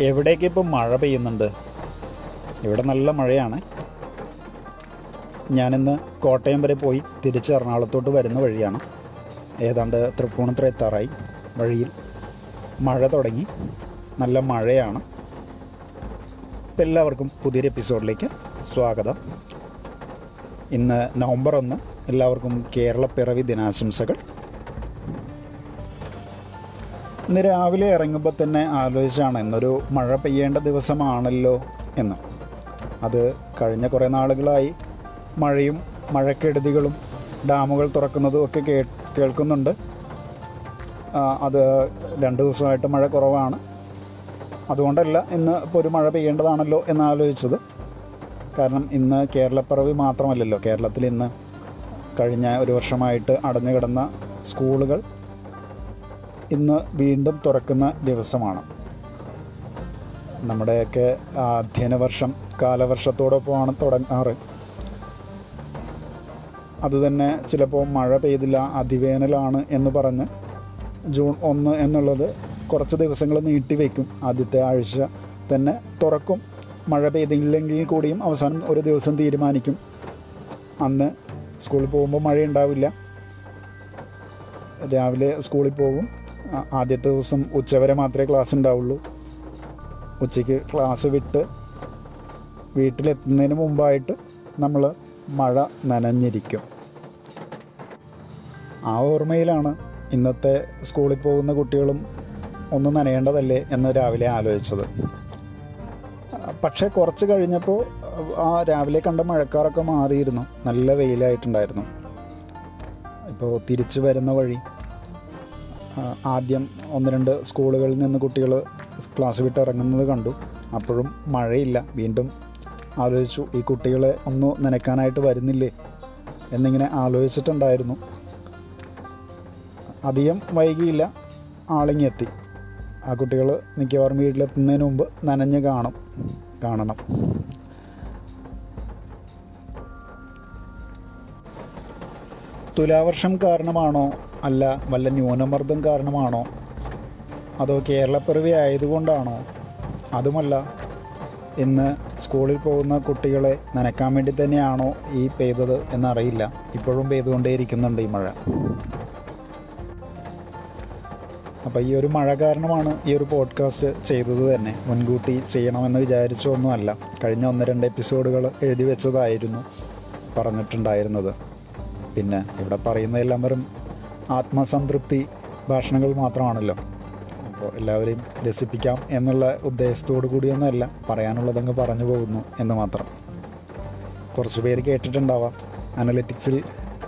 എവിടേക്ക് ഇപ്പം മഴ പെയ്യുന്നുണ്ട്? ഇവിടെ നല്ല മഴയാണ്. ഞാനിന്ന് കോട്ടയം വരെ പോയി തിരിച്ച് എറണാകുളത്തോട്ട് വരുന്ന വഴിയാണ്. ഏതാണ്ട് തൃപ്പൂണിത്തുറ എത്താറായി. വഴിയിൽ മഴ തുടങ്ങി. നല്ല മഴയാണ്. ഇപ്പം എല്ലാവർക്കും പുതിയൊരു എപ്പിസോഡിലേക്ക് സ്വാഗതം. ഇന്ന് നവംബർ ഒന്ന്. എല്ലാവർക്കും കേരളപ്പിറവി ദിനാശംസകൾ. ഇന്ന് രാവിലെ ഇറങ്ങുമ്പോൾ തന്നെ ആലോചിച്ചാണ് ഇന്നൊരു മഴ പെയ്യേണ്ട ദിവസമാണല്ലോ എന്ന്. അത് കഴിഞ്ഞ കുറേ നാളുകളായി മഴയും മഴക്കെടുതികളും ഡാമുകൾ തുറക്കുന്നതും ഒക്കെ കേ കേൾക്കുന്നുണ്ട്. അത് രണ്ട് ദിവസമായിട്ട് മഴ കുറവാണ്. അതുകൊണ്ടല്ല ഇന്ന് ഇപ്പോൾ ഒരു മഴ പെയ്യേണ്ടതാണല്ലോ എന്ന് ആലോചിച്ചത്. കാരണം ഇന്ന് കേരളപ്പിറവി മാത്രമല്ലല്ലോ. കേരളത്തിൽ ഇന്ന് കഴിഞ്ഞ ഒരു വർഷമായിട്ട് അടഞ്ഞു കിടന്ന സ്കൂളുകൾ ഇന്ന് വീണ്ടും തുറക്കുന്ന ദിവസമാണ്. നമ്മുടെയൊക്കെ അധ്യയന വർഷം കാലവർഷത്തോടൊപ്പമാണ് തുടങ്ങാറ്. അതുതന്നെ ചിലപ്പോൾ മഴ പെയ്തില്ല അതിവേനലാണ് എന്ന് പറഞ്ഞ് ജൂൺ ഒന്ന് എന്നുള്ളത് കുറച്ച് ദിവസങ്ങൾ നീട്ടിവെക്കും ആദ്യത്തെ ആഴ്ച തന്നെ തുറക്കും. മഴ പെയ്തില്ലെങ്കിൽ കൂടിയും അവസാനം ഒരു ദിവസം തീരുമാനിക്കും. അന്ന് സ്കൂളിൽ പോകുമ്പോൾ മഴ ഉണ്ടാവില്ല രാവിലെ സ്കൂളിൽ പോകും. ആദ്യത്തെ ദിവസം ഉച്ചവരെ മാത്രമേ ക്ലാസ് ഉണ്ടാവുള്ളൂ. ഉച്ചയ്ക്ക് ക്ലാസ് വിട്ട് വീട്ടിലെത്തുന്നതിന് മുമ്പായിട്ട് നമ്മൾ മഴ നനഞ്ഞിരിക്കും. ആ ഓർമ്മയിലാണ് ഇന്നത്തെ സ്കൂളിൽ പോകുന്ന കുട്ടികളും ഒന്ന് നനയേണ്ടതല്ലേ എന്ന് രാവിലെ ആലോചിച്ചത്. പക്ഷേ കുറച്ച് കഴിഞ്ഞപ്പോൾ ആ രാവിലെ കണ്ട മഴക്കാറൊക്കെ മാറിയിരുന്നു. നല്ല വെയിലായിട്ടുണ്ടായിരുന്നു. ഇപ്പോൾ തിരിച്ചു വരുന്ന വഴി ആദ്യം ഒന്ന് രണ്ട് സ്കൂളുകളിൽ നിന്ന് കുട്ടികൾ ക്ലാസ് വിട്ട് ഇറങ്ങുന്നത് കണ്ടു. അപ്പോഴും മഴയില്ല. വീണ്ടും ആലോചിച്ചു ഈ കുട്ടികളെ ഒന്ന് നനയ്ക്കാനായിട്ട് വരുന്നില്ലേ? എന്നിങ്ങനെ ആലോചിച്ചിട്ടുണ്ടായിരുന്നു. അധികം വൈകിയില്ല. ആളിങ്ങെത്തി ആ കുട്ടികൾ മിക്കവാറും വീട്ടിലെത്തുന്നതിന് മുമ്പ് നനഞ്ഞ് കാണും. കാണണം. തുലാവർഷം കാരണമാണോ അല്ല വല്ല ന്യൂനമർദ്ദം കാരണമാണോ? അതോ കേരളപ്പിറവി ആയതുകൊണ്ടാണോ? അതുമല്ല ഇന്ന് സ്കൂളിൽ പോകുന്ന കുട്ടികളെ നനയ്ക്കാൻ വേണ്ടി തന്നെയാണോ ഈ പെയ്തത് എന്നറിയില്ല. ഇപ്പോഴും പെയ്തുകൊണ്ടേയിരിക്കുന്നുണ്ട് ഈ മഴ. അപ്പോൾ ഈ ഒരു മഴ കാരണമാണ് ഈ ഒരു പോഡ്കാസ്റ്റ് ചെയ്തത് തന്നെ. മുൻകൂട്ടി ചെയ്യണമെന്ന് വിചാരിച്ചൊന്നുമല്ല. കഴിഞ്ഞ ഒന്ന് രണ്ട് എപ്പിസോഡുകൾ എഴുതി വെച്ചതായിരുന്നു പറഞ്ഞിട്ടുണ്ടായിരുന്നത്. പിന്നെ ഇവിടെ പറയുന്നതെല്ലാം വെറും ആത്മസംതൃപ്തി ഭാഷണങ്ങൾ മാത്രമാണല്ലോ. അപ്പോൾ എല്ലാവരെയും രസിപ്പിക്കാം എന്നുള്ള ഉദ്ദേശത്തോടു കൂടിയൊന്നുമല്ല പറയാനുള്ളതങ്ങ് പറഞ്ഞു പോകുന്നു എന്ന് മാത്രം. കുറച്ച് പേര് കേട്ടിട്ടുണ്ടാവാം. അനലറ്റിക്സിൽ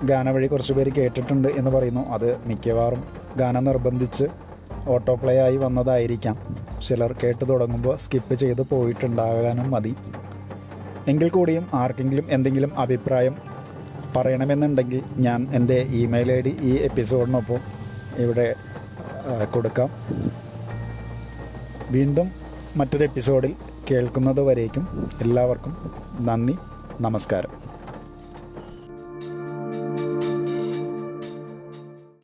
ഗാന വഴി കുറച്ച് പേര് കേട്ടിട്ടുണ്ട് എന്ന് പറയുന്നു. അത് മിക്കവാറും ഗാനം നിർബന്ധിച്ച് ഓട്ടോ പ്ലേ ആയി വന്നതായിരിക്കാം. ചിലർ കേട്ട് തുടങ്ങുമ്പോൾ സ്കിപ്പ് ചെയ്ത് പോയിട്ടുണ്ടാകാനും മതി. എങ്കിൽ കൂടിയും ആർക്കെങ്കിലും എന്തെങ്കിലും അഭിപ്രായം പറയണമെന്നുണ്ടെങ്കിൽ ഞാൻ എന്റെ ഇമെയിൽ ഐ ഡി ഈ എപ്പിസോഡിനൊപ്പം ഇവിടെ കൊടുക്കാം. വീണ്ടും മറ്റൊരു എപ്പിസോഡിൽ കേൾക്കുന്നത് വരേക്കും എല്ലാവർക്കും നന്ദി നമസ്കാരം.